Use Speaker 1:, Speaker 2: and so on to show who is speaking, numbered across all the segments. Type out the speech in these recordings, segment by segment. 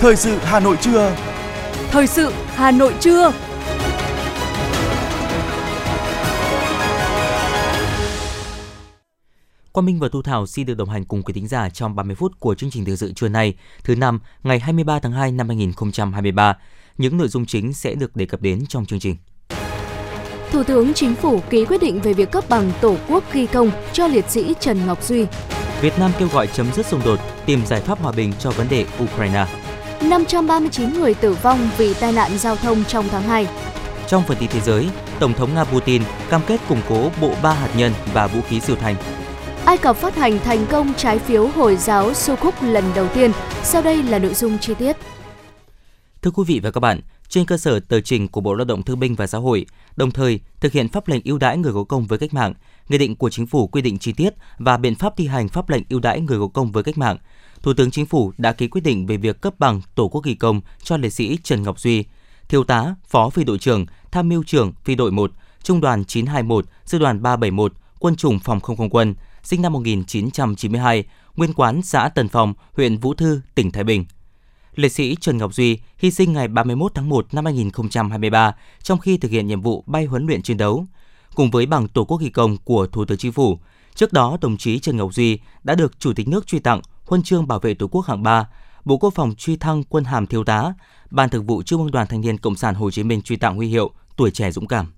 Speaker 1: Thời sự Hà Nội trưa.
Speaker 2: Thời sự Hà Nội trưa.
Speaker 3: Quang Minh và Thu Thảo xin được đồng hành cùng quý thính giả trong 30 phút của chương trình thời sự trưa nay, thứ năm, ngày 23 tháng 2 năm 2023. Những nội dung chính sẽ được đề cập đến trong chương trình.
Speaker 2: Thủ tướng Chính phủ ký quyết định về việc cấp bằng Tổ quốc ghi công cho liệt sĩ Trần Ngọc Duy.
Speaker 3: Việt Nam kêu gọi chấm dứt xung đột, tìm giải pháp hòa bình cho vấn đề Ukraine.
Speaker 2: 539 người tử vong vì tai nạn giao thông trong tháng 2.
Speaker 3: Trong phần tin thế giới, Tổng thống Nga Putin cam kết củng cố bộ ba hạt nhân và vũ khí siêu thanh.
Speaker 2: Ai Cập phát hành thành công trái phiếu Hồi giáo Sukuk lần đầu tiên. Sau đây là nội dung chi tiết.
Speaker 3: Thưa quý vị và các bạn, trên cơ sở tờ trình của Bộ Lao động Thương binh và Xã hội, đồng thời thực hiện pháp lệnh ưu đãi người có công với cách mạng, nghị định của chính phủ quy định chi tiết và biện pháp thi hành pháp lệnh ưu đãi người có công với cách mạng. Thủ tướng Chính phủ đã ký quyết định về việc cấp bằng Tổ quốc ghi công cho liệt sĩ Trần Ngọc Duy, thiếu tá, phó phi đội trưởng, tham mưu trưởng phi đội 1, trung đoàn 921, sư đoàn 371, quân chủng phòng không không quân, sinh năm 1992, nguyên quán xã Tần Phong, huyện Vũ Thư, tỉnh Thái Bình. Liệt sĩ Trần Ngọc Duy hy sinh ngày 31 tháng 1 năm 2023 trong khi thực hiện nhiệm vụ bay huấn luyện chiến đấu. Cùng với bằng Tổ quốc ghi công của Thủ tướng Chính phủ, trước đó đồng chí Trần Ngọc Duy đã được Chủ tịch nước truy tặng huân chương bảo vệ Tổ quốc hạng 3, Bộ Quốc phòng truy thăng quân hàm thiếu tá, Ban Thường vụ Trung ương Đoàn Thanh niên Cộng sản Hồ Chí Minh truy tặng huy hiệu tuổi trẻ dũng cảm.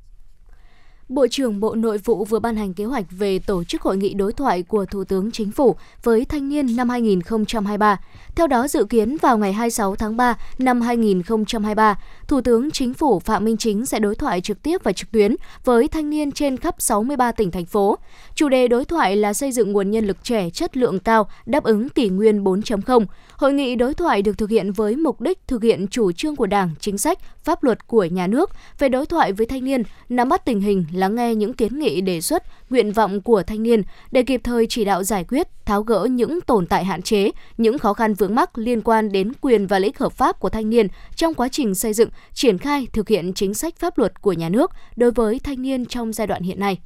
Speaker 2: Bộ trưởng Bộ Nội vụ vừa ban hành kế hoạch về tổ chức hội nghị đối thoại của Thủ tướng Chính phủ với thanh niên năm 2023. Theo đó, dự kiến vào ngày 26 tháng 3 năm 2023, Thủ tướng Chính phủ Phạm Minh Chính sẽ đối thoại trực tiếp và trực tuyến với thanh niên trên khắp 63 tỉnh, thành phố. Chủ đề đối thoại là xây dựng nguồn nhân lực trẻ chất lượng cao đáp ứng kỷ nguyên 4.0. Hội nghị đối thoại được thực hiện với mục đích thực hiện chủ trương của Đảng, chính sách, pháp luật của nhà nước về đối thoại với thanh niên, nắm bắt tình hình, lắng nghe những kiến nghị đề xuất, nguyện vọng của thanh niên để kịp thời chỉ đạo giải quyết, tháo gỡ những tồn tại hạn chế, những khó khăn vướng mắc liên quan đến quyền và lợi ích hợp pháp của thanh niên trong quá trình xây dựng, triển khai thực hiện chính sách pháp luật của nhà nước đối với thanh niên trong giai đoạn hiện nay.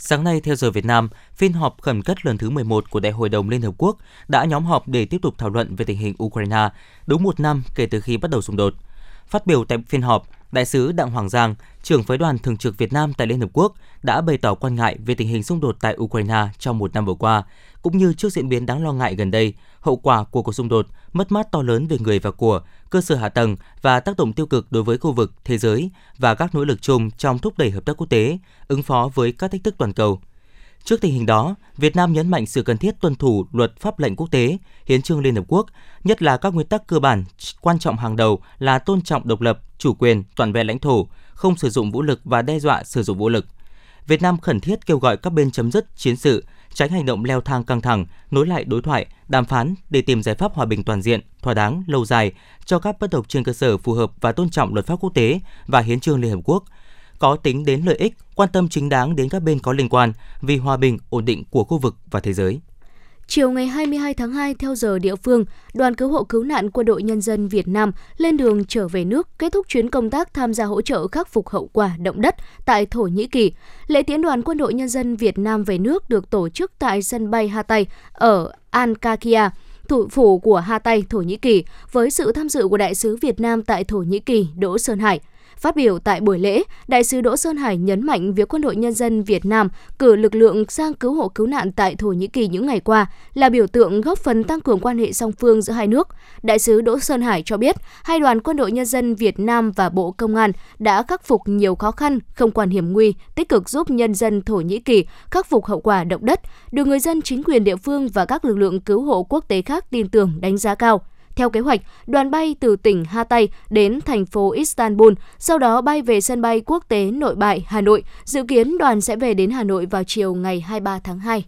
Speaker 3: Sáng nay theo giờ Việt Nam, phiên họp khẩn cấp lần thứ 11 của Đại hội đồng Liên Hợp Quốc đã nhóm họp để tiếp tục thảo luận về tình hình Ukraine, đúng một năm kể từ khi bắt đầu xung đột. Phát biểu tại phiên họp, Đại sứ Đặng Hoàng Giang, trưởng phái đoàn thường trực Việt Nam tại Liên Hợp Quốc, đã bày tỏ quan ngại về tình hình xung đột tại Ukraine trong một năm vừa qua, cũng như trước diễn biến đáng lo ngại gần đây, hậu quả của cuộc xung đột, mất mát to lớn về người và của, cơ sở hạ tầng và tác động tiêu cực đối với khu vực, thế giới và các nỗ lực chung trong thúc đẩy hợp tác quốc tế, ứng phó với các thách thức toàn cầu. Trước tình hình đó, Việt Nam nhấn mạnh sự cần thiết tuân thủ luật pháp lệnh quốc tế, hiến trương Liên Hợp Quốc, nhất là các nguyên tắc cơ bản quan trọng hàng đầu là tôn trọng độc lập, chủ quyền, toàn vẹn lãnh thổ, không sử dụng vũ lực và đe dọa sử dụng vũ lực. Việt Nam khẩn thiết kêu gọi các bên chấm dứt chiến sự, tránh hành động leo thang căng thẳng, nối lại đối thoại, đàm phán để tìm giải pháp hòa bình toàn diện, thỏa đáng, lâu dài cho các bất đồng trên cơ sở phù hợp và tôn trọng luật pháp quốc tế và hiến trương Liên Hợp Quốc – có tính đến lợi ích, quan tâm chính đáng đến các bên có liên quan vì hòa bình, ổn định của khu vực và thế giới.
Speaker 2: Chiều ngày 22 tháng 2 theo giờ địa phương, đoàn cứu hộ cứu nạn quân đội nhân dân Việt Nam lên đường trở về nước kết thúc chuyến công tác tham gia hỗ trợ khắc phục hậu quả động đất tại Thổ Nhĩ Kỳ. Lễ tiễn đoàn quân đội nhân dân Việt Nam về nước được tổ chức tại sân bay Hatay ở Antakya thủ phủ của Hatay, Thổ Nhĩ Kỳ, với sự tham dự của đại sứ Việt Nam tại Thổ Nhĩ Kỳ Đỗ Sơn Hải. Phát biểu tại buổi lễ, Đại sứ Đỗ Sơn Hải nhấn mạnh việc Quân đội Nhân dân Việt Nam cử lực lượng sang cứu hộ cứu nạn tại Thổ Nhĩ Kỳ những ngày qua là biểu tượng góp phần tăng cường quan hệ song phương giữa hai nước. Đại sứ Đỗ Sơn Hải cho biết, hai đoàn Quân đội Nhân dân Việt Nam và Bộ Công an đã khắc phục nhiều khó khăn, không quản hiểm nguy, tích cực giúp nhân dân Thổ Nhĩ Kỳ khắc phục hậu quả động đất, được người dân chính quyền địa phương và các lực lượng cứu hộ quốc tế khác tin tưởng đánh giá cao. Theo kế hoạch, đoàn bay từ tỉnh Hatay đến thành phố Istanbul, sau đó bay về sân bay quốc tế Nội Bài, Hà Nội. Dự kiến đoàn sẽ về đến Hà Nội vào chiều ngày 23 tháng 2.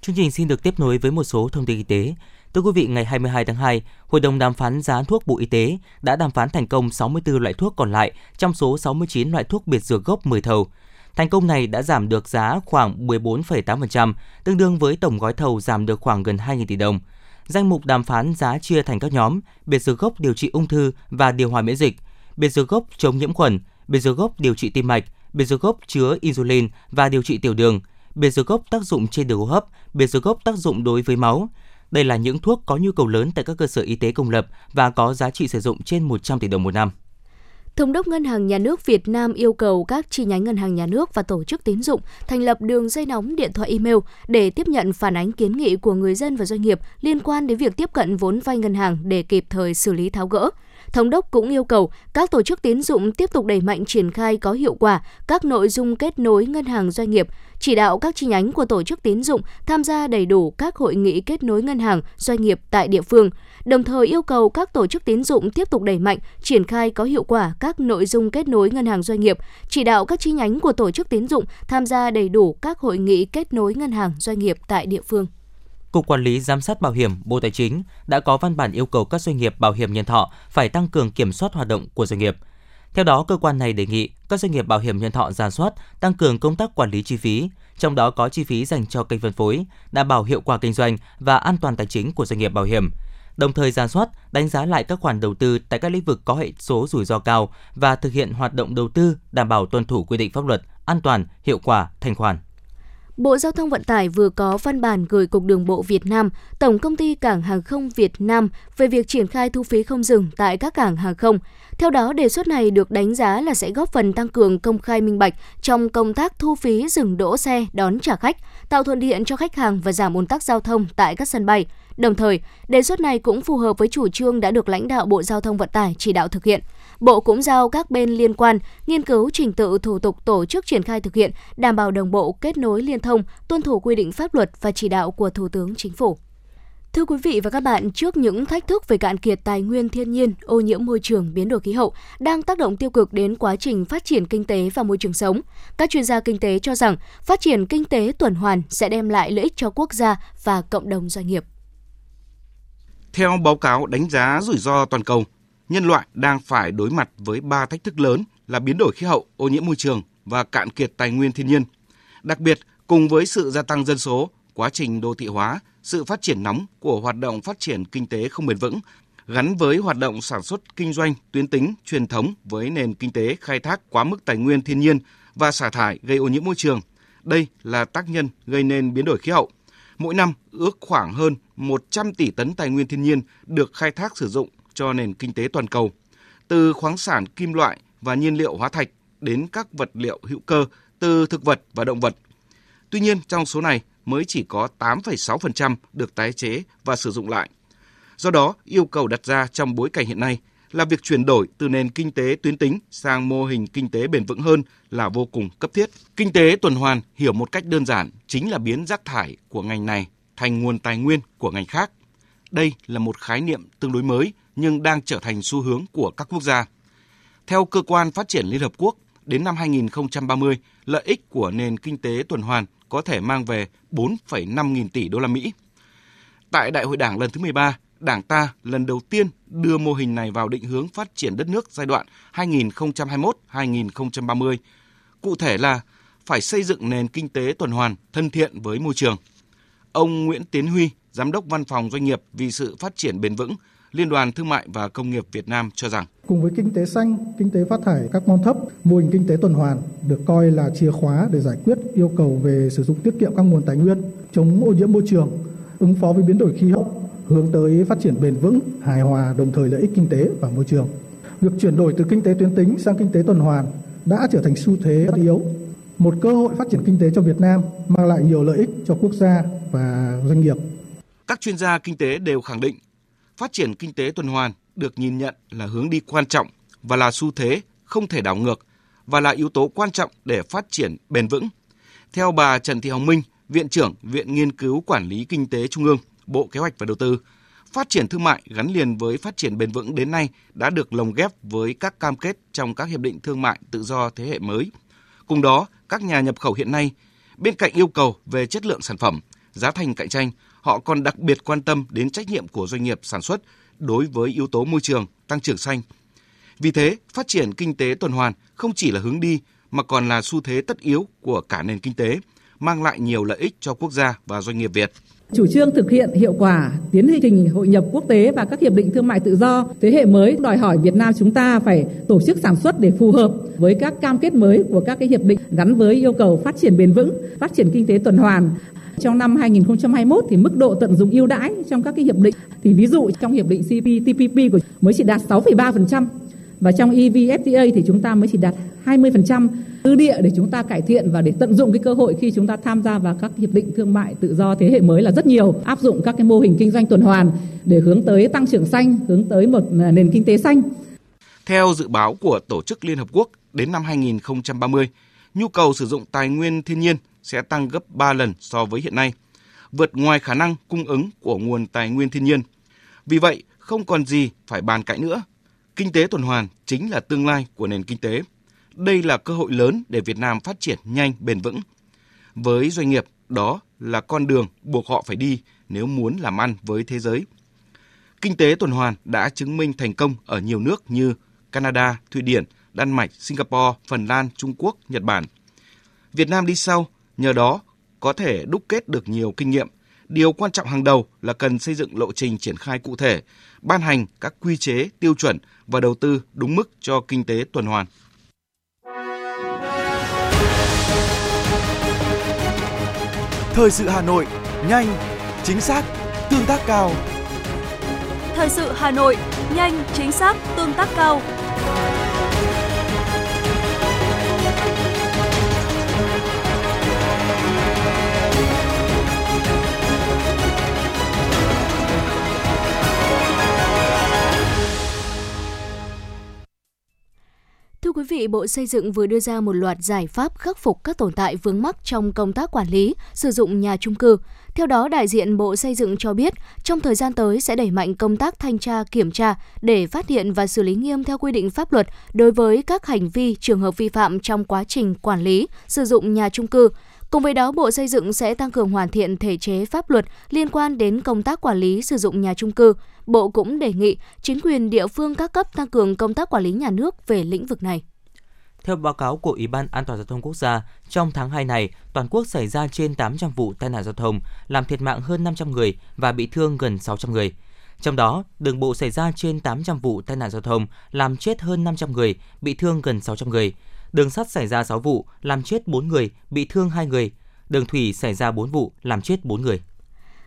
Speaker 3: Chương trình xin được tiếp nối với một số thông tin y tế. Thưa quý vị, ngày 22 tháng 2, Hội đồng đàm phán giá thuốc Bộ Y tế đã đàm phán thành công 64 loại thuốc còn lại trong số 69 loại thuốc biệt dược gốc 10 thầu. Thành công này đã giảm được giá khoảng 14,8%, tương đương với tổng gói thầu giảm được khoảng gần 2.000 tỷ đồng. Danh mục đàm phán giá chia thành các nhóm: biệt dược gốc điều trị ung thư và điều hòa miễn dịch, biệt dược gốc chống nhiễm khuẩn, biệt dược gốc điều trị tim mạch, biệt dược gốc chứa insulin và điều trị tiểu đường, bê dược gốc tác dụng trên đường hô hấp, bê dược gốc tác dụng đối với máu. Đây là những thuốc có nhu cầu lớn tại các cơ sở y tế công lập và có giá trị sử dụng trên 100 tỷ đồng một năm.
Speaker 2: Thống đốc Ngân hàng Nhà nước Việt Nam yêu cầu các chi nhánh ngân hàng nhà nước và tổ chức tín dụng thành lập đường dây nóng điện thoại email để tiếp nhận phản ánh kiến nghị của người dân và doanh nghiệp liên quan đến việc tiếp cận vốn vay ngân hàng để kịp thời xử lý tháo gỡ. Thống đốc cũng yêu cầu các tổ chức tín dụng tiếp tục đẩy mạnh triển khai có hiệu quả các nội dung kết nối ngân hàng doanh nghiệp, chỉ đạo các chi nhánh của tổ chức tín dụng tham gia đầy đủ các hội nghị kết nối ngân hàng doanh nghiệp tại địa phương, đồng thời yêu cầu các tổ chức tín dụng tiếp tục đẩy mạnh triển khai có hiệu quả các nội dung kết nối ngân hàng doanh nghiệp, chỉ đạo các chi nhánh của tổ chức tín dụng tham gia đầy đủ các hội nghị kết nối ngân hàng doanh nghiệp tại địa phương.
Speaker 3: Cục Quản lý Giám sát Bảo hiểm Bộ Tài chính đã có văn bản yêu cầu các doanh nghiệp bảo hiểm nhân thọ phải tăng cường kiểm soát hoạt động của doanh nghiệp. Theo đó, cơ quan này đề nghị các doanh nghiệp bảo hiểm nhân thọ giả soát, tăng cường công tác quản lý chi phí, trong đó có chi phí dành cho kênh phân phối, đảm bảo hiệu quả kinh doanh và an toàn tài chính của doanh nghiệp bảo hiểm. Đồng thời giả soát, đánh giá lại các khoản đầu tư tại các lĩnh vực có hệ số rủi ro cao và thực hiện hoạt động đầu tư đảm bảo tuân thủ quy định pháp luật, an toàn, hiệu quả, thanh khoản.
Speaker 2: Bộ Giao thông Vận tải vừa có văn bản gửi Cục Đường bộ Việt Nam, Tổng công ty Cảng hàng không Việt Nam về việc triển khai thu phí không dừng tại các cảng hàng không. Theo đó, đề xuất này được đánh giá là sẽ góp phần tăng cường công khai minh bạch trong công tác thu phí dừng đỗ xe đón trả khách, tạo thuận tiện cho khách hàng và giảm ùn tắc giao thông tại các sân bay. Đồng thời, đề xuất này cũng phù hợp với chủ trương đã được lãnh đạo Bộ Giao thông Vận tải chỉ đạo thực hiện. Bộ cũng giao các bên liên quan nghiên cứu trình tự thủ tục tổ chức triển khai thực hiện, đảm bảo đồng bộ, kết nối liên thông, tuân thủ quy định pháp luật và chỉ đạo của Thủ tướng Chính phủ. Thưa quý vị và các bạn, trước những thách thức về cạn kiệt tài nguyên thiên nhiên, ô nhiễm môi trường, biến đổi khí hậu đang tác động tiêu cực đến quá trình phát triển kinh tế và môi trường sống, các chuyên gia kinh tế cho rằng phát triển kinh tế tuần hoàn sẽ đem lại lợi ích cho quốc gia và cộng đồng doanh nghiệp.
Speaker 1: Theo báo cáo đánh giá rủi ro toàn cầu, nhân loại đang phải đối mặt với ba thách thức lớn là biến đổi khí hậu, ô nhiễm môi trường và cạn kiệt tài nguyên thiên nhiên. Đặc biệt, cùng với sự gia tăng dân số, quá trình đô thị hóa, sự phát triển nóng của hoạt động phát triển kinh tế không bền vững gắn với hoạt động sản xuất kinh doanh tuyến tính truyền thống với nền kinh tế khai thác quá mức tài nguyên thiên nhiên và xả thải gây ô nhiễm môi trường. Đây là tác nhân gây nên biến đổi khí hậu. Mỗi năm ước khoảng hơn 100 tỷ tấn tài nguyên thiên nhiên được khai thác sử dụng cho nền kinh tế toàn cầu, từ khoáng sản kim loại và nhiên liệu hóa thạch đến các vật liệu hữu cơ từ thực vật và động vật. Tuy nhiên, trong số này mới chỉ có 8,6% được tái chế và sử dụng lại. Do đó, yêu cầu đặt ra trong bối cảnh hiện nay là việc chuyển đổi từ nền kinh tế tuyến tính sang mô hình kinh tế bền vững hơn là vô cùng cấp thiết. Kinh tế tuần hoàn hiểu một cách đơn giản chính là biến rác thải của ngành này thành nguồn tài nguyên của ngành khác. Đây là một khái niệm tương đối mới nhưng đang trở thành xu hướng của các quốc gia. Theo cơ quan phát triển Liên Hợp Quốc, đến năm 2030, lợi ích của nền kinh tế tuần hoàn có thể mang về 4,5 nghìn tỷ đô la Mỹ. Tại Đại hội Đảng lần thứ 13, Đảng ta lần đầu tiên đưa mô hình này vào định hướng phát triển đất nước giai đoạn 2021-2030. Cụ thể là phải xây dựng nền kinh tế tuần hoàn thân thiện với môi trường. Ông Nguyễn Tiến Huy, Giám đốc Văn phòng Doanh nghiệp vì sự phát triển bền vững, Liên đoàn Thương mại và Công nghiệp Việt Nam cho rằng
Speaker 4: Cùng với kinh tế xanh, kinh tế phát thải carbon thấp, mô hình kinh tế tuần hoàn được coi là chìa khóa để giải quyết yêu cầu về sử dụng tiết kiệm các nguồn tài nguyên, chống ô nhiễm môi trường, ứng phó với biến đổi khí hậu, hướng tới phát triển bền vững, hài hòa đồng thời lợi ích kinh tế và môi trường. Việc chuyển đổi từ kinh tế tuyến tính sang kinh tế tuần hoàn đã trở thành xu thế tất yếu, một cơ hội phát triển kinh tế cho Việt Nam mang lại nhiều lợi ích cho quốc gia và doanh nghiệp.
Speaker 1: Các chuyên gia kinh tế đều khẳng định phát triển kinh tế tuần hoàn được nhìn nhận là hướng đi quan trọng và là xu thế không thể đảo ngược và là yếu tố quan trọng để phát triển bền vững. Theo bà Trần Thị Hồng Minh, Viện trưởng Viện Nghiên cứu Quản lý Kinh tế Trung ương, Bộ Kế hoạch và Đầu tư, phát triển thương mại gắn liền với phát triển bền vững đến nay đã được lồng ghép với các cam kết trong các hiệp định thương mại tự do thế hệ mới. Cùng đó, các nhà nhập khẩu hiện nay, bên cạnh yêu cầu về chất lượng sản phẩm, giá thành cạnh tranh, họ còn đặc biệt quan tâm đến trách nhiệm của doanh nghiệp sản xuất đối với yếu tố môi trường, tăng trưởng xanh. Vì thế, phát triển kinh tế tuần hoàn không chỉ là hướng đi mà còn là xu thế tất yếu của cả nền kinh tế, mang lại nhiều lợi ích cho quốc gia và doanh nghiệp Việt.
Speaker 5: chủ trương thực hiện hiệu quả tiến trình hội nhập quốc tế và các hiệp định thương mại tự do thế hệ mới đòi hỏi Việt Nam chúng ta phải tổ chức sản xuất để phù hợp với các cam kết mới của các cái hiệp định gắn với yêu cầu phát triển bền vững, phát triển kinh tế tuần hoàn. Trong năm 2021 thì mức độ tận dụng ưu đãi trong các cái hiệp định thì ví dụ trong hiệp định CPTPP của mới chỉ đạt 6,3% và trong EVFTA thì chúng ta mới chỉ đạt 20% dư địa để chúng ta cải thiện và để tận dụng cái cơ hội khi chúng ta tham gia vào các hiệp định thương mại tự do thế hệ mới là rất nhiều. Áp dụng các cái mô hình kinh doanh tuần hoàn để hướng tới tăng trưởng xanh hướng tới một à, nền kinh tế xanh.
Speaker 1: Theo dự báo của tổ chức Liên hợp quốc đến năm 2030 nhu cầu sử dụng tài nguyên thiên nhiên sẽ tăng gấp 3 lần so với hiện nay vượt ngoài khả năng cung ứng của nguồn tài nguyên thiên nhiên vì vậy không còn gì phải bàn cãi nữa kinh tế tuần hoàn chính là tương lai của nền kinh tế đây là cơ hội lớn để Việt Nam phát triển nhanh, bền vững. Với doanh nghiệp, đó là con đường buộc họ phải đi nếu muốn làm ăn với thế giới. Kinh tế tuần hoàn đã chứng minh thành công ở nhiều nước như Canada, Thụy Điển, Đan Mạch, Singapore, Phần Lan, Trung Quốc, Nhật Bản. Việt Nam đi sau, nhờ đó có thể đúc kết được nhiều kinh nghiệm. Điều quan trọng hàng đầu là cần xây dựng lộ trình triển khai cụ thể, ban hành các quy chế, tiêu chuẩn và đầu tư đúng mức cho kinh tế tuần hoàn.
Speaker 6: Thời sự Hà Nội, nhanh, chính xác, tương tác cao.
Speaker 7: Thời sự Hà Nội, nhanh, chính xác, tương tác cao.
Speaker 2: Quý vị, Bộ Xây dựng vừa đưa ra một loạt giải pháp khắc phục các tồn tại vướng mắc trong công tác quản lý, sử dụng nhà trung cư. Theo đó, đại diện Bộ Xây dựng cho biết, trong thời gian tới sẽ đẩy mạnh công tác thanh tra, kiểm tra để phát hiện và xử lý nghiêm theo quy định pháp luật đối với các hành vi, trường hợp vi phạm trong quá trình quản lý, sử dụng nhà trung cư. Cùng với đó, Bộ Xây dựng sẽ tăng cường hoàn thiện thể chế pháp luật liên quan đến công tác quản lý sử dụng nhà trung cư. Bộ cũng đề nghị chính quyền địa phương các cấp tăng cường công tác quản lý nhà nước về lĩnh vực này.
Speaker 3: Theo báo cáo của Ủy ban An toàn giao thông quốc gia, trong tháng 2 này, toàn quốc xảy ra trên 800 vụ tai nạn giao thông, làm thiệt mạng hơn 500 người và bị thương gần 600 người. Trong đó, đường bộ xảy ra trên 800 vụ tai nạn giao thông, làm chết hơn 500 người, bị thương gần 600 người. Đường sắt xảy ra 6 vụ, làm chết 4 người, bị thương 2 người. Đường thủy xảy ra 4 vụ, làm chết 4 người.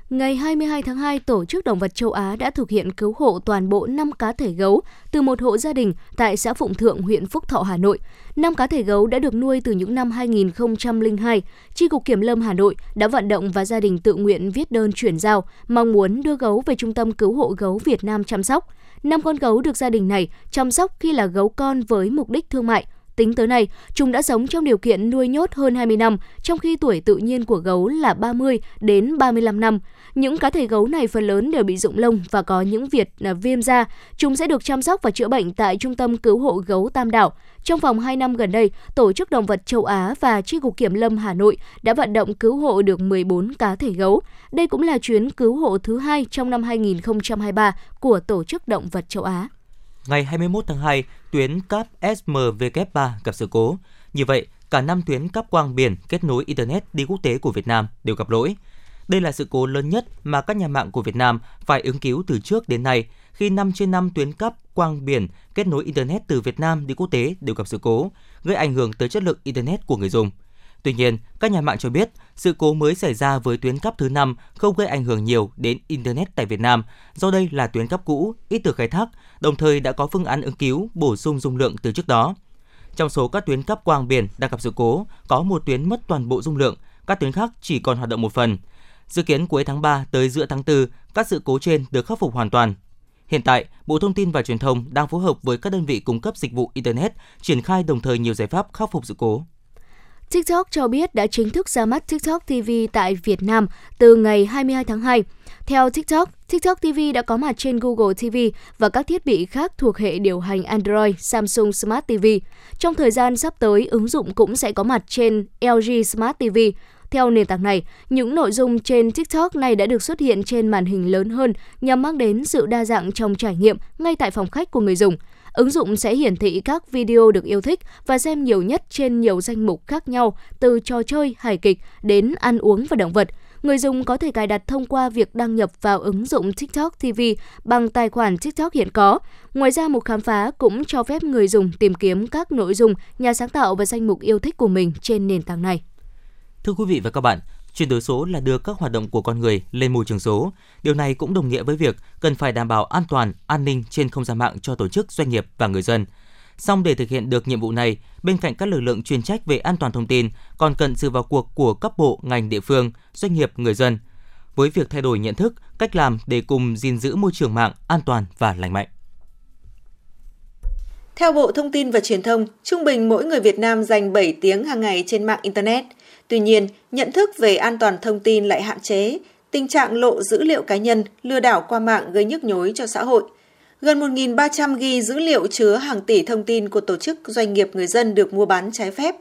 Speaker 2: Ngày 22 tháng 2, Tổ chức Động vật châu Á đã thực hiện cứu hộ toàn bộ 5 cá thể gấu từ một hộ gia đình tại xã Phụng Thượng, huyện Phúc Thọ, Hà Nội. 5 cá thể gấu đã được nuôi từ những năm 2002. Chi cục Kiểm lâm Hà Nội đã vận động và gia đình tự nguyện viết đơn chuyển giao, mong muốn đưa gấu về Trung tâm Cứu hộ Gấu Việt Nam chăm sóc. 5 con gấu được gia đình này chăm sóc khi là gấu con với mục đích thương mại – Tính tới nay, chúng đã sống trong điều kiện nuôi nhốt hơn 20 năm, trong khi tuổi tự nhiên của gấu là 30 đến 35 năm. Những cá thể gấu này phần lớn đều bị rụng lông và có những việt là viêm da. Chúng sẽ được chăm sóc và chữa bệnh tại Trung tâm Cứu hộ Gấu Tam Đảo. Trong vòng 2 năm gần đây, Tổ chức Động vật châu Á và tri cục Kiểm lâm Hà Nội đã vận động cứu hộ được 14 cá thể gấu. Đây cũng là chuyến cứu hộ thứ hai trong năm 2023 của Tổ chức Động vật châu Á
Speaker 3: ngày 21 tháng 2, tuyến cáp SMW3 gặp sự cố. Như vậy, cả năm tuyến cáp quang biển kết nối Internet đi quốc tế của Việt Nam đều gặp lỗi. Đây là sự cố lớn nhất mà các nhà mạng của Việt Nam phải ứng cứu từ trước đến nay khi 5 trên 5 tuyến cáp quang biển kết nối Internet từ Việt Nam đi quốc tế đều gặp sự cố, gây ảnh hưởng tới chất lượng Internet của người dùng. Tuy nhiên, các nhà mạng cho biết sự cố mới xảy ra với tuyến cáp thứ 5 không gây ảnh hưởng nhiều đến Internet tại Việt Nam, do đây là tuyến cáp cũ, ít được khai thác, đồng thời đã có phương án ứng cứu bổ sung dung lượng từ trước đó. Trong số các tuyến cáp quang biển đang gặp sự cố, có một tuyến mất toàn bộ dung lượng, các tuyến khác chỉ còn hoạt động một phần. Dự kiến cuối tháng 3 tới giữa tháng 4, các sự cố trên được khắc phục hoàn toàn. Hiện tại, Bộ Thông tin và Truyền thông đang phối hợp với các đơn vị cung cấp dịch vụ Internet triển khai đồng thời nhiều giải pháp khắc phục sự cố.
Speaker 2: TikTok cho biết đã chính thức ra mắt TikTok TV tại Việt Nam từ ngày 22 tháng 2. Theo TikTok, TikTok TV đã có mặt trên Google TV và các thiết bị khác thuộc hệ điều hành Android Samsung Smart TV. Trong thời gian sắp tới, ứng dụng cũng sẽ có mặt trên LG Smart TV. Theo nền tảng này, những nội dung trên TikTok này đã được xuất hiện trên màn hình lớn hơn nhằm mang đến sự đa dạng trong trải nghiệm ngay tại phòng khách của người dùng. Ứng dụng sẽ hiển thị các video được yêu thích và xem nhiều nhất trên nhiều danh mục khác nhau, từ trò chơi, hài kịch đến ăn uống và động vật. Người dùng có thể cài đặt thông qua việc đăng nhập vào ứng dụng TikTok TV bằng tài khoản TikTok hiện có. Ngoài ra, một khám phá cũng cho phép người dùng tìm kiếm các nội dung, nhà sáng tạo và danh mục yêu thích của mình trên nền tảng này.
Speaker 3: Thưa quý vị và các bạn, chuyển đổi số là đưa các hoạt động của con người lên môi trường số. Điều này cũng đồng nghĩa với việc cần phải đảm bảo an toàn, an ninh trên không gian mạng cho tổ chức, doanh nghiệp và người dân. Song để thực hiện được nhiệm vụ này, bên cạnh các lực lượng chuyên trách về an toàn thông tin, còn cần sự vào cuộc của các bộ, ngành địa phương, doanh nghiệp, người dân. Với việc thay đổi nhận thức, cách làm để cùng gìn giữ môi trường mạng an toàn và lành mạnh.
Speaker 8: Theo Bộ Thông tin và Truyền thông, trung bình mỗi người Việt Nam dành 7 tiếng hàng ngày trên mạng Internet. Tuy nhiên, nhận thức về an toàn thông tin lại hạn chế, tình trạng lộ dữ liệu cá nhân, lừa đảo qua mạng gây nhức nhối cho xã hội. Gần 1.300 ghi dữ liệu chứa hàng tỷ thông tin của tổ chức doanh nghiệp người dân được mua bán trái phép.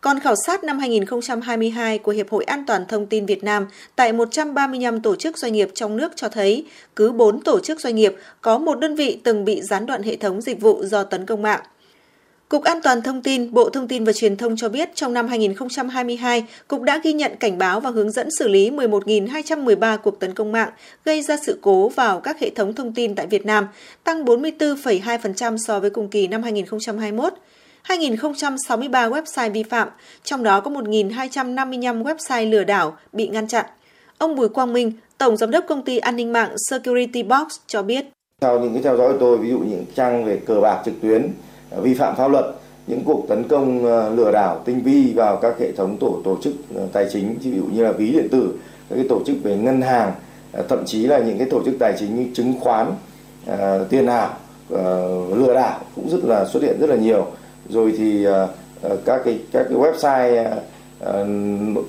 Speaker 8: Còn khảo sát năm 2022 của Hiệp hội An toàn Thông tin Việt Nam tại 135 tổ chức doanh nghiệp trong nước cho thấy cứ 4 tổ chức doanh nghiệp có một đơn vị từng bị gián đoạn hệ thống dịch vụ do tấn công mạng. Cục An toàn Thông tin, Bộ Thông tin và Truyền thông cho biết trong năm 2022, Cục đã ghi nhận cảnh báo và hướng dẫn xử lý 11.213 cuộc tấn công mạng gây ra sự cố vào các hệ thống thông tin tại Việt Nam, tăng 44,2% so với cùng kỳ năm 2021. 2.063 website vi phạm, trong đó có 1.255 website lừa đảo bị ngăn chặn. Ông Bùi Quang Minh, Tổng Giám đốc Công ty An ninh mạng Security Box cho biết.
Speaker 9: Theo những cái theo dõi của tôi, ví dụ những trang về cờ bạc trực tuyến, À, vi phạm pháp luật, những cuộc tấn công à, lừa đảo tinh vi vào các hệ thống tổ tổ chức à, tài chính, ví dụ như là ví điện tử, các cái tổ chức về ngân hàng, thậm chí là những cái tổ chức tài chính như chứng khoán, tiền ảo, lừa đảo cũng rất là xuất hiện rất là nhiều. Rồi thì các cái các cái website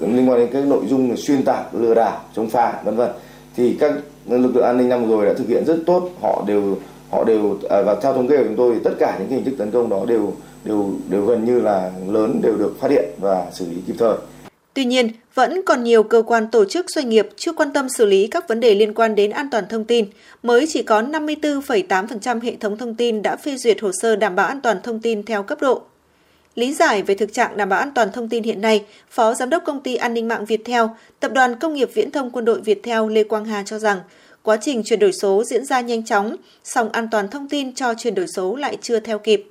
Speaker 9: liên quan đến các nội dung xuyên tạc lừa đảo chống phá vân vân. Thì các lực lượng an ninh năm rồi đã thực hiện rất tốt họ đều họ đều à, và theo thống kê của chúng tôi thì tất cả những cái hình thức tấn công đó đều đều đều gần như là lớn đều được phát hiện và xử lý kịp thời
Speaker 8: Tuy nhiên, vẫn còn nhiều cơ quan tổ chức doanh nghiệp chưa quan tâm xử lý các vấn đề liên quan đến an toàn thông tin. Mới chỉ có 54,8% hệ thống thông tin đã phê duyệt hồ sơ đảm bảo an toàn thông tin theo cấp độ. Lý giải về thực trạng đảm bảo an toàn thông tin hiện nay, Phó Giám đốc Công ty An ninh mạng Viettel, Tập đoàn Công nghiệp Viễn thông Quân đội Viettel Lê Quang Hà cho rằng, quá trình chuyển đổi số diễn ra nhanh chóng, song an toàn thông tin cho chuyển đổi số lại chưa theo kịp.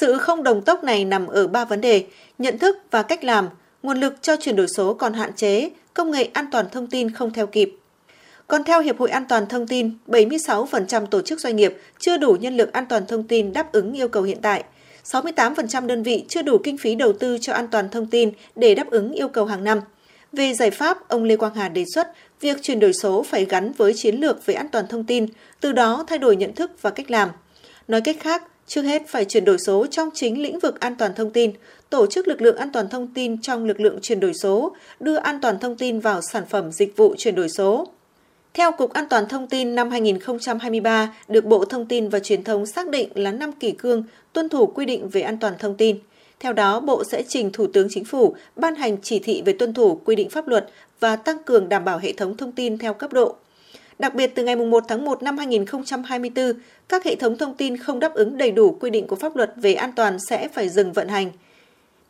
Speaker 8: Sự không đồng tốc này nằm ở ba vấn đề, nhận thức và cách làm – nguồn lực cho chuyển đổi số còn hạn chế, công nghệ an toàn thông tin không theo kịp. Còn theo Hiệp hội An toàn thông tin, 76% tổ chức doanh nghiệp chưa đủ nhân lực an toàn thông tin đáp ứng yêu cầu hiện tại. 68% đơn vị chưa đủ kinh phí đầu tư cho an toàn thông tin để đáp ứng yêu cầu hàng năm. Về giải pháp, ông Lê Quang Hà đề xuất việc chuyển đổi số phải gắn với chiến lược về an toàn thông tin, từ đó thay đổi nhận thức và cách làm. Nói cách khác, trước hết phải chuyển đổi số trong chính lĩnh vực an toàn thông tin, tổ chức lực lượng an toàn thông tin trong lực lượng chuyển đổi số, đưa an toàn thông tin vào sản phẩm dịch vụ chuyển đổi số. Theo Cục An toàn Thông tin năm 2023, được Bộ Thông tin và Truyền thông xác định là năm kỷ cương tuân thủ quy định về an toàn thông tin. Theo đó, Bộ sẽ trình Thủ tướng Chính phủ ban hành chỉ thị về tuân thủ quy định pháp luật và tăng cường đảm bảo hệ thống thông tin theo cấp độ. Đặc biệt, từ ngày 1 tháng 1 năm 2024, các hệ thống thông tin không đáp ứng đầy đủ quy định của pháp luật về an toàn sẽ phải dừng vận hành –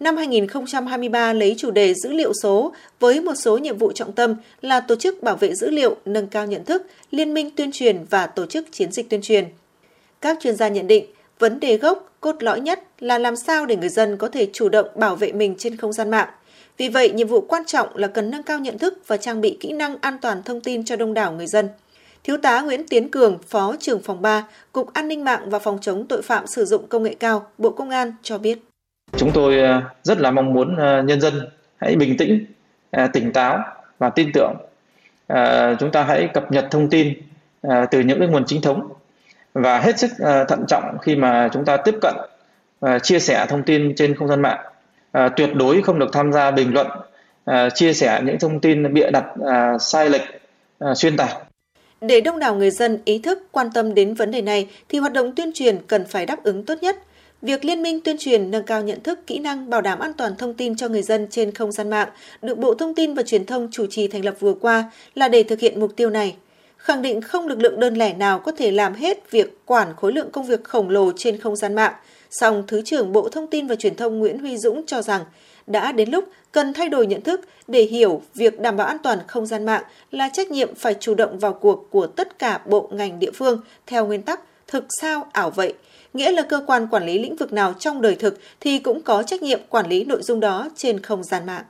Speaker 8: năm 2023 lấy chủ đề dữ liệu số với một số nhiệm vụ trọng tâm là tổ chức bảo vệ dữ liệu, nâng cao nhận thức, liên minh tuyên truyền và tổ chức chiến dịch tuyên truyền. Các chuyên gia nhận định, vấn đề gốc, cốt lõi nhất là làm sao để người dân có thể chủ động bảo vệ mình trên không gian mạng. Vì vậy, nhiệm vụ quan trọng là cần nâng cao nhận thức và trang bị kỹ năng an toàn thông tin cho đông đảo người dân. Thiếu tá Nguyễn Tiến Cường, Phó trưởng phòng 3, Cục An ninh mạng và Phòng chống tội phạm sử dụng công nghệ cao, Bộ Công an cho biết.
Speaker 10: Chúng tôi ờ, rất là mong muốn ờ, nhân dân hãy bình tĩnh, ờ, tỉnh táo và tin tưởng. Chúng ta hãy cập nhật thông tin từ những cái nguồn chính thống và hết sức thận trọng khi mà chúng ta tiếp cận chia sẻ thông tin trên không gian mạng. À, tuyệt đối không được tham gia bình luận, à, chia sẻ những thông tin bịa đặt à, sai lệch, xuyên tạc.
Speaker 8: Để đông đảo người dân ý thức quan tâm đến vấn đề này thì hoạt động tuyên truyền cần phải đáp ứng tốt nhất – Việc liên minh tuyên truyền nâng cao nhận thức, kỹ năng bảo đảm an toàn thông tin cho người dân trên không gian mạng được Bộ Thông tin và Truyền thông chủ trì thành lập vừa qua là để thực hiện mục tiêu này. Khẳng định không lực lượng đơn lẻ nào có thể làm hết việc quản khối lượng công việc khổng lồ trên không gian mạng, Song Thứ trưởng Bộ Thông tin và Truyền thông Nguyễn Huy Dũng cho rằng đã đến lúc cần thay đổi nhận thức để hiểu việc đảm bảo an toàn không gian mạng là trách nhiệm phải chủ động vào cuộc của tất cả bộ ngành địa phương theo nguyên tắc thực sao ảo vậy, nghĩa là cơ quan quản lý lĩnh vực nào trong đời thực thì cũng có trách nhiệm quản lý nội dung đó trên không gian mạng.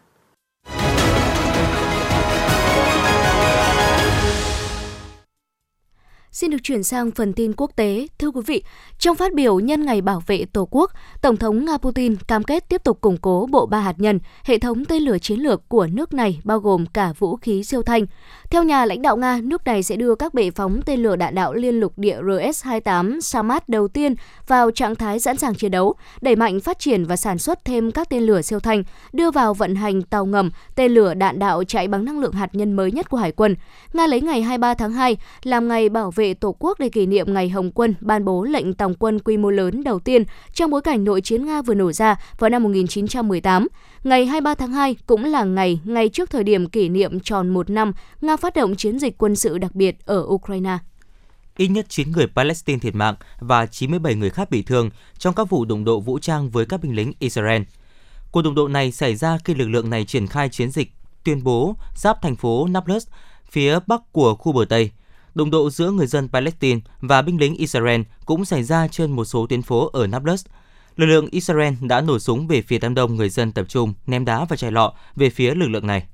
Speaker 2: Xin được chuyển sang phần tin quốc tế. Thưa quý vị, trong phát biểu nhân ngày bảo vệ Tổ quốc, Tổng thống Nga Putin cam kết tiếp tục củng cố bộ ba hạt nhân, hệ thống tên lửa chiến lược của nước này bao gồm cả vũ khí siêu thanh. Theo nhà lãnh đạo Nga, nước này sẽ đưa các bệ phóng tên lửa đạn đạo liên lục địa RS-28 Samad đầu tiên vào trạng thái sẵn sàng chiến đấu, đẩy mạnh phát triển và sản xuất thêm các tên lửa siêu thanh, đưa vào vận hành tàu ngầm, tên lửa đạn đạo chạy bằng năng lượng hạt nhân mới nhất của Hải quân. Nga lấy ngày 23 tháng 2 làm ngày bảo vệ Tổ quốc để kỷ niệm ngày Hồng quân ban bố lệnh tòng quân quy mô lớn đầu tiên trong bối cảnh nội chiến Nga vừa nổ ra vào năm 1918. Ngày 23 tháng 2 cũng là ngày ngay trước thời điểm kỷ niệm tròn một năm Nga phát động chiến dịch quân sự đặc biệt ở Ukraine.
Speaker 3: Ít nhất 9 người Palestine thiệt mạng và 97 người khác bị thương trong các vụ đụng độ vũ trang với các binh lính Israel. Cuộc đụng độ này xảy ra khi lực lượng này triển khai chiến dịch tuyên bố giáp thành phố Nablus, phía bắc của khu bờ Tây. Đụng độ giữa người dân Palestine và binh lính Israel cũng xảy ra trên một số tuyến phố ở Nablus. Lực lượng Israel đã nổ súng về phía đám đông người dân tập trung, ném đá và chai lọ về phía lực lượng này.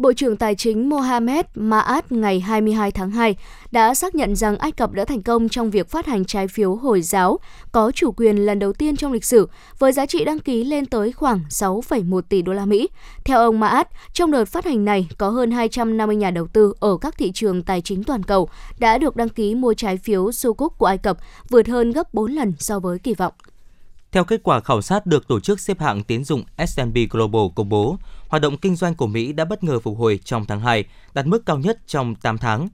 Speaker 2: Bộ trưởng Tài chính Mohamed Maat ngày 22 tháng 2 đã xác nhận rằng Ai Cập đã thành công trong việc phát hành trái phiếu Hồi giáo có chủ quyền lần đầu tiên trong lịch sử với giá trị đăng ký lên tới khoảng 6,1 tỷ đô la Mỹ. Theo ông Maat, trong đợt phát hành này có hơn 250 nhà đầu tư ở các thị trường tài chính toàn cầu đã được đăng ký mua trái phiếu Sukuk của Ai Cập, vượt hơn gấp 4 lần so với kỳ vọng.
Speaker 3: Theo kết quả khảo sát được tổ chức xếp hạng tín dụng S&P Global công bố, hoạt động kinh doanh của Mỹ đã bất ngờ phục hồi trong tháng 2, đạt mức cao nhất trong 8 tháng.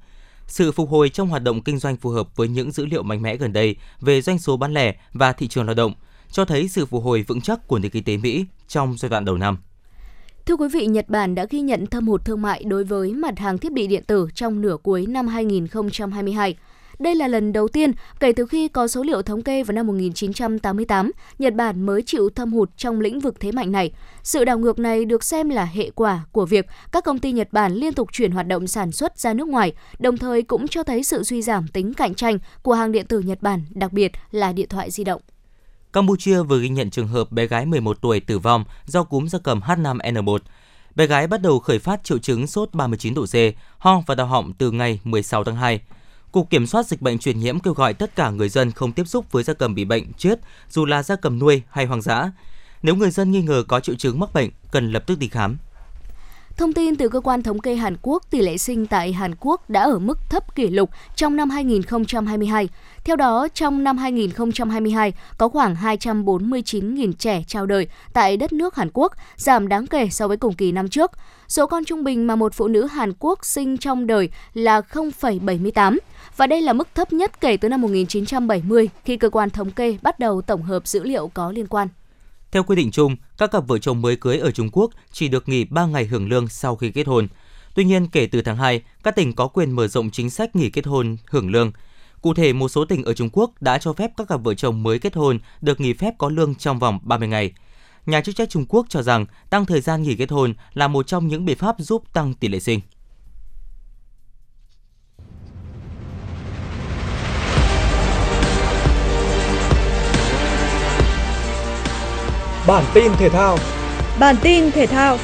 Speaker 3: Sự phục hồi trong hoạt động kinh doanh phù hợp với những dữ liệu mạnh mẽ gần đây về doanh số bán lẻ và thị trường lao động, cho thấy sự phục hồi vững chắc của nền kinh tế Mỹ trong giai đoạn đầu năm.
Speaker 2: Thưa quý vị, Nhật Bản đã ghi nhận thâm hụt thương mại đối với mặt hàng thiết bị điện tử trong nửa cuối năm 2022. Đây là lần đầu tiên kể từ khi có số liệu thống kê vào năm 1988, Nhật Bản mới chịu thâm hụt trong lĩnh vực thế mạnh này. Sự đảo ngược này được xem là hệ quả của việc các công ty Nhật Bản liên tục chuyển hoạt động sản xuất ra nước ngoài, đồng thời cũng cho thấy sự suy giảm tính cạnh tranh của hàng điện tử Nhật Bản, đặc biệt là điện thoại di động.
Speaker 3: Campuchia vừa ghi nhận trường hợp bé gái 11 tuổi tử vong do cúm gia cầm H5N1. Bé gái bắt đầu khởi phát triệu chứng sốt 39 độ C, ho và đau họng từ ngày 16 tháng 2. Cục Kiểm soát Dịch bệnh truyền nhiễm kêu gọi tất cả người dân không tiếp xúc với gia cầm bị bệnh chết, dù là gia cầm nuôi hay hoang dã. Nếu người dân nghi ngờ có triệu chứng mắc bệnh, cần lập tức đi khám.
Speaker 2: Thông tin từ cơ quan thống kê Hàn Quốc, tỷ lệ sinh tại Hàn Quốc đã ở mức thấp kỷ lục trong năm 2022. Theo đó, trong năm 2022 có khoảng 249.000 trẻ chào đời tại đất nước Hàn Quốc, giảm đáng kể so với cùng kỳ năm trước. Số con trung bình mà một phụ nữ Hàn Quốc sinh trong đời là 0,78 và đây là mức thấp nhất kể từ năm 1970 khi cơ quan thống kê bắt đầu tổng hợp dữ liệu có liên quan.
Speaker 3: Theo quy định chung, các cặp vợ chồng mới cưới ở Trung Quốc chỉ được nghỉ 3 ngày hưởng lương sau khi kết hôn. Tuy nhiên, kể từ tháng 2, các tỉnh có quyền mở rộng chính sách nghỉ kết hôn hưởng lương. Cụ thể, một số tỉnh ở Trung Quốc đã cho phép các cặp vợ chồng mới kết hôn được nghỉ phép có lương trong vòng 30 ngày. Nhà chức trách Trung Quốc cho rằng tăng thời gian nghỉ kết hôn là một trong những biện pháp giúp tăng tỷ lệ sinh.
Speaker 6: Bản tin thể thao.
Speaker 7: Bản tin thể thao.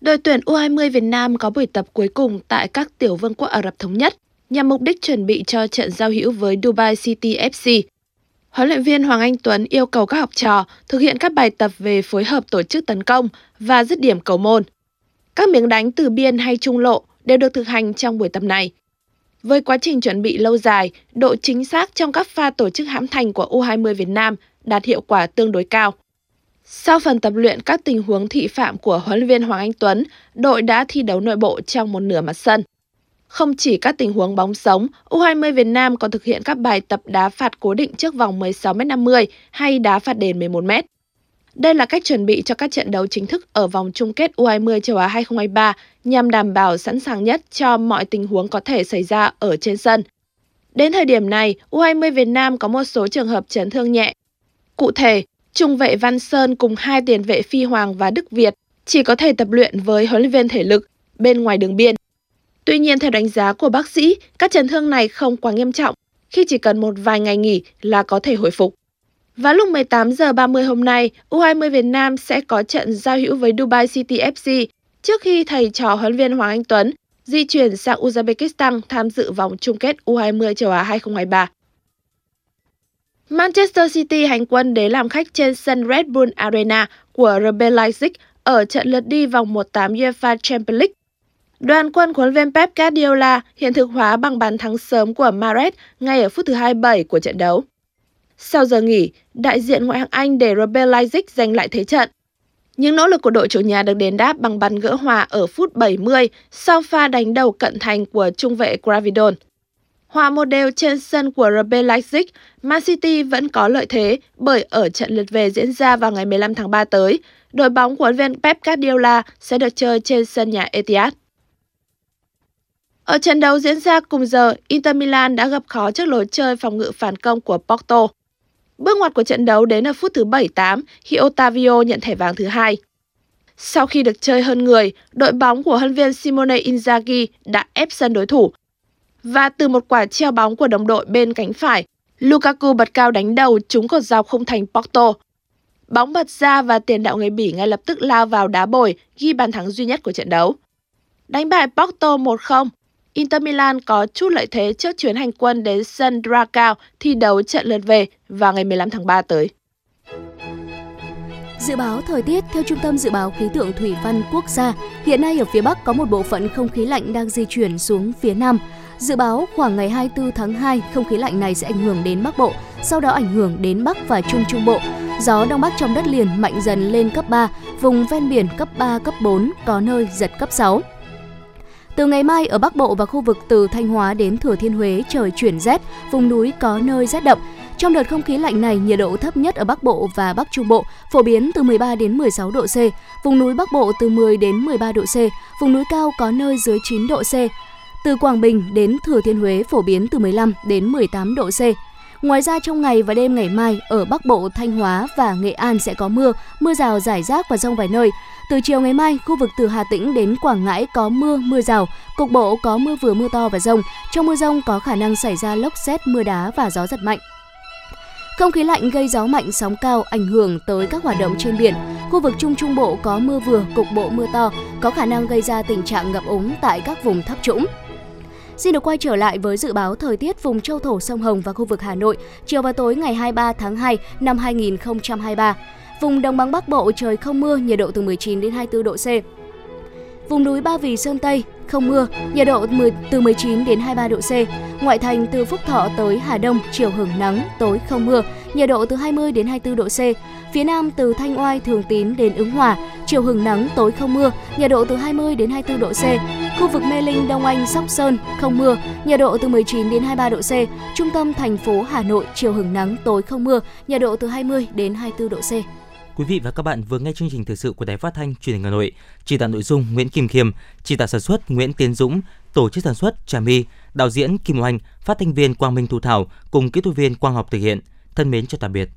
Speaker 11: Đội tuyển U20 Việt Nam có buổi tập cuối cùng tại các tiểu vương quốc Ả Rập Thống Nhất nhằm mục đích chuẩn bị cho trận giao hữu với Dubai City FC. Huấn luyện viên Hoàng Anh Tuấn yêu cầu các học trò thực hiện các bài tập về phối hợp tổ chức tấn công và dứt điểm cầu môn. Các miếng đánh từ biên hay trung lộ đều được thực hành trong buổi tập này. Với quá trình chuẩn bị lâu dài, độ chính xác trong các pha tổ chức hãm thành của U20 Việt Nam đạt hiệu quả tương đối cao. Sau phần tập luyện các tình huống thị phạm của huấn luyện viên Hoàng Anh Tuấn, đội đã thi đấu nội bộ trong một nửa mặt sân. Không chỉ các tình huống bóng sống, U20 Việt Nam còn thực hiện các bài tập đá phạt cố định trước vòng 16m50 hay đá phạt đền 11m. Đây là cách chuẩn bị cho các trận đấu chính thức ở vòng chung kết U20 châu Á 2023 nhằm đảm bảo sẵn sàng nhất cho mọi tình huống có thể xảy ra ở trên sân. Đến thời điểm này, U20 Việt Nam có một số trường hợp chấn thương nhẹ. Cụ thể, trung vệ Văn Sơn cùng hai tiền vệ Phi Hoàng và Đức Việt chỉ có thể tập luyện với huấn luyện viên thể lực bên ngoài đường biên. Tuy nhiên, theo đánh giá của bác sĩ, các chấn thương này không quá nghiêm trọng khi chỉ cần một vài ngày nghỉ là có thể hồi phục. Và lúc 18 giờ 30 hôm nay, U20 Việt Nam sẽ có trận giao hữu với Dubai City FC trước khi thầy trò huấn viên Hoàng Anh Tuấn di chuyển sang Uzbekistan tham dự vòng chung kết U20 châu Á 2023. Manchester City hành quân đến làm khách trên sân Red Bull Arena của RB Leipzig ở trận lượt đi vòng 1/8 UEFA Champions League. Đoàn quân của huấn viên Pep Guardiola hiện thực hóa bằng bàn thắng sớm của Mares ngay ở phút thứ 27 của trận đấu. Sau giờ nghỉ, đại diện ngoại hạng Anh để Robert Leipzig giành lại thế trận. Những nỗ lực của đội chủ nhà được đền đáp bằng bàn gỡ hòa ở phút 70 sau pha đánh đầu cận thành của trung vệ Gravidon. Hòa một đều trên sân của RB Leipzig, Man City vẫn có lợi thế bởi ở trận lượt về diễn ra vào ngày 15 tháng 3 tới, đội bóng của viên Pep Guardiola sẽ được chơi trên sân nhà Etihad. Ở trận đấu diễn ra cùng giờ, Inter Milan đã gặp khó trước lối chơi phòng ngự phản công của Porto. Bước ngoặt của trận đấu đến ở phút thứ 78 khi Otavio nhận thẻ vàng thứ hai. Sau khi được chơi hơn người, đội bóng của huấn viên Simone Inzaghi đã ép sân đối thủ. Và từ một quả treo bóng của đồng đội bên cánh phải, Lukaku bật cao đánh đầu trúng cột dọc không thành Porto. Bóng bật ra và tiền đạo người Bỉ ngay lập tức lao vào đá bồi, ghi bàn thắng duy nhất của trận đấu. Đánh bại Porto 1-0, Inter Milan có chút lợi thế trước chuyến hành quân đến sân Dragao thi đấu trận lượt về vào ngày 15 tháng 3 tới.
Speaker 2: Dự báo thời tiết theo Trung tâm Dự báo Khí tượng Thủy văn Quốc gia, hiện nay ở phía Bắc có một bộ phận không khí lạnh đang di chuyển xuống phía Nam. Dự báo khoảng ngày 24 tháng 2, không khí lạnh này sẽ ảnh hưởng đến Bắc Bộ, sau đó ảnh hưởng đến Bắc và Trung Trung Bộ. Gió Đông Bắc trong đất liền mạnh dần lên cấp 3, vùng ven biển cấp 3, cấp 4, có nơi giật cấp 6. Từ ngày mai ở Bắc Bộ và khu vực từ Thanh Hóa đến Thừa Thiên Huế trời chuyển rét, vùng núi có nơi rét đậm. Trong đợt không khí lạnh này, nhiệt độ thấp nhất ở Bắc Bộ và Bắc Trung Bộ phổ biến từ 13 đến 16 độ C, vùng núi Bắc Bộ từ 10 đến 13 độ C, vùng núi cao có nơi dưới 9 độ C. Từ Quảng Bình đến Thừa Thiên Huế phổ biến từ 15 đến 18 độ C. Ngoài ra trong ngày và đêm ngày mai ở Bắc Bộ, Thanh Hóa và Nghệ An sẽ có mưa, mưa rào rải rác và rông vài nơi. Từ chiều ngày mai, khu vực từ Hà Tĩnh đến Quảng Ngãi có mưa, mưa rào, cục bộ có mưa vừa mưa to và rông. Trong mưa rông có khả năng xảy ra lốc xét, mưa đá và gió giật mạnh. Không khí lạnh gây gió mạnh sóng cao ảnh hưởng tới các hoạt động trên biển. Khu vực Trung Trung Bộ có mưa vừa, cục bộ mưa to, có khả năng gây ra tình trạng ngập úng tại các vùng thấp trũng. Xin được quay trở lại với dự báo thời tiết vùng châu thổ sông Hồng và khu vực Hà Nội chiều và tối ngày 23 tháng 2 năm 2023. Vùng đồng bằng Bắc Bộ trời không mưa, nhiệt độ từ 19 đến 24 độ C. Vùng núi Ba Vì Sơn Tây không mưa, nhiệt độ từ 19 đến 23 độ C. Ngoại thành từ Phúc Thọ tới Hà Đông chiều hưởng nắng, tối không mưa, nhiệt độ từ 20 đến 24 độ C. Phía Nam từ Thanh Oai, Thường Tín đến Ứng Hòa, chiều hưởng nắng, tối không mưa, nhiệt độ từ 20 đến 24 độ C. Khu vực Mê Linh, Đông Anh, Sóc Sơn không mưa, nhiệt độ từ 19 đến 23 độ C. Trung tâm thành phố Hà Nội chiều hưởng nắng, tối không mưa, nhiệt độ từ 20 đến 24 độ C.
Speaker 3: Quý vị và các bạn vừa nghe chương trình thời sự của Đài Phát thanh Truyền hình Hà Nội. Chỉ đạo nội dung Nguyễn Kim Khiêm, chỉ đạo sản xuất Nguyễn Tiến Dũng, tổ chức sản xuất Trà My, đạo diễn Kim Oanh, phát thanh viên Quang Minh Thu Thảo cùng kỹ thuật viên Quang Học thực hiện. Thân mến chào tạm biệt.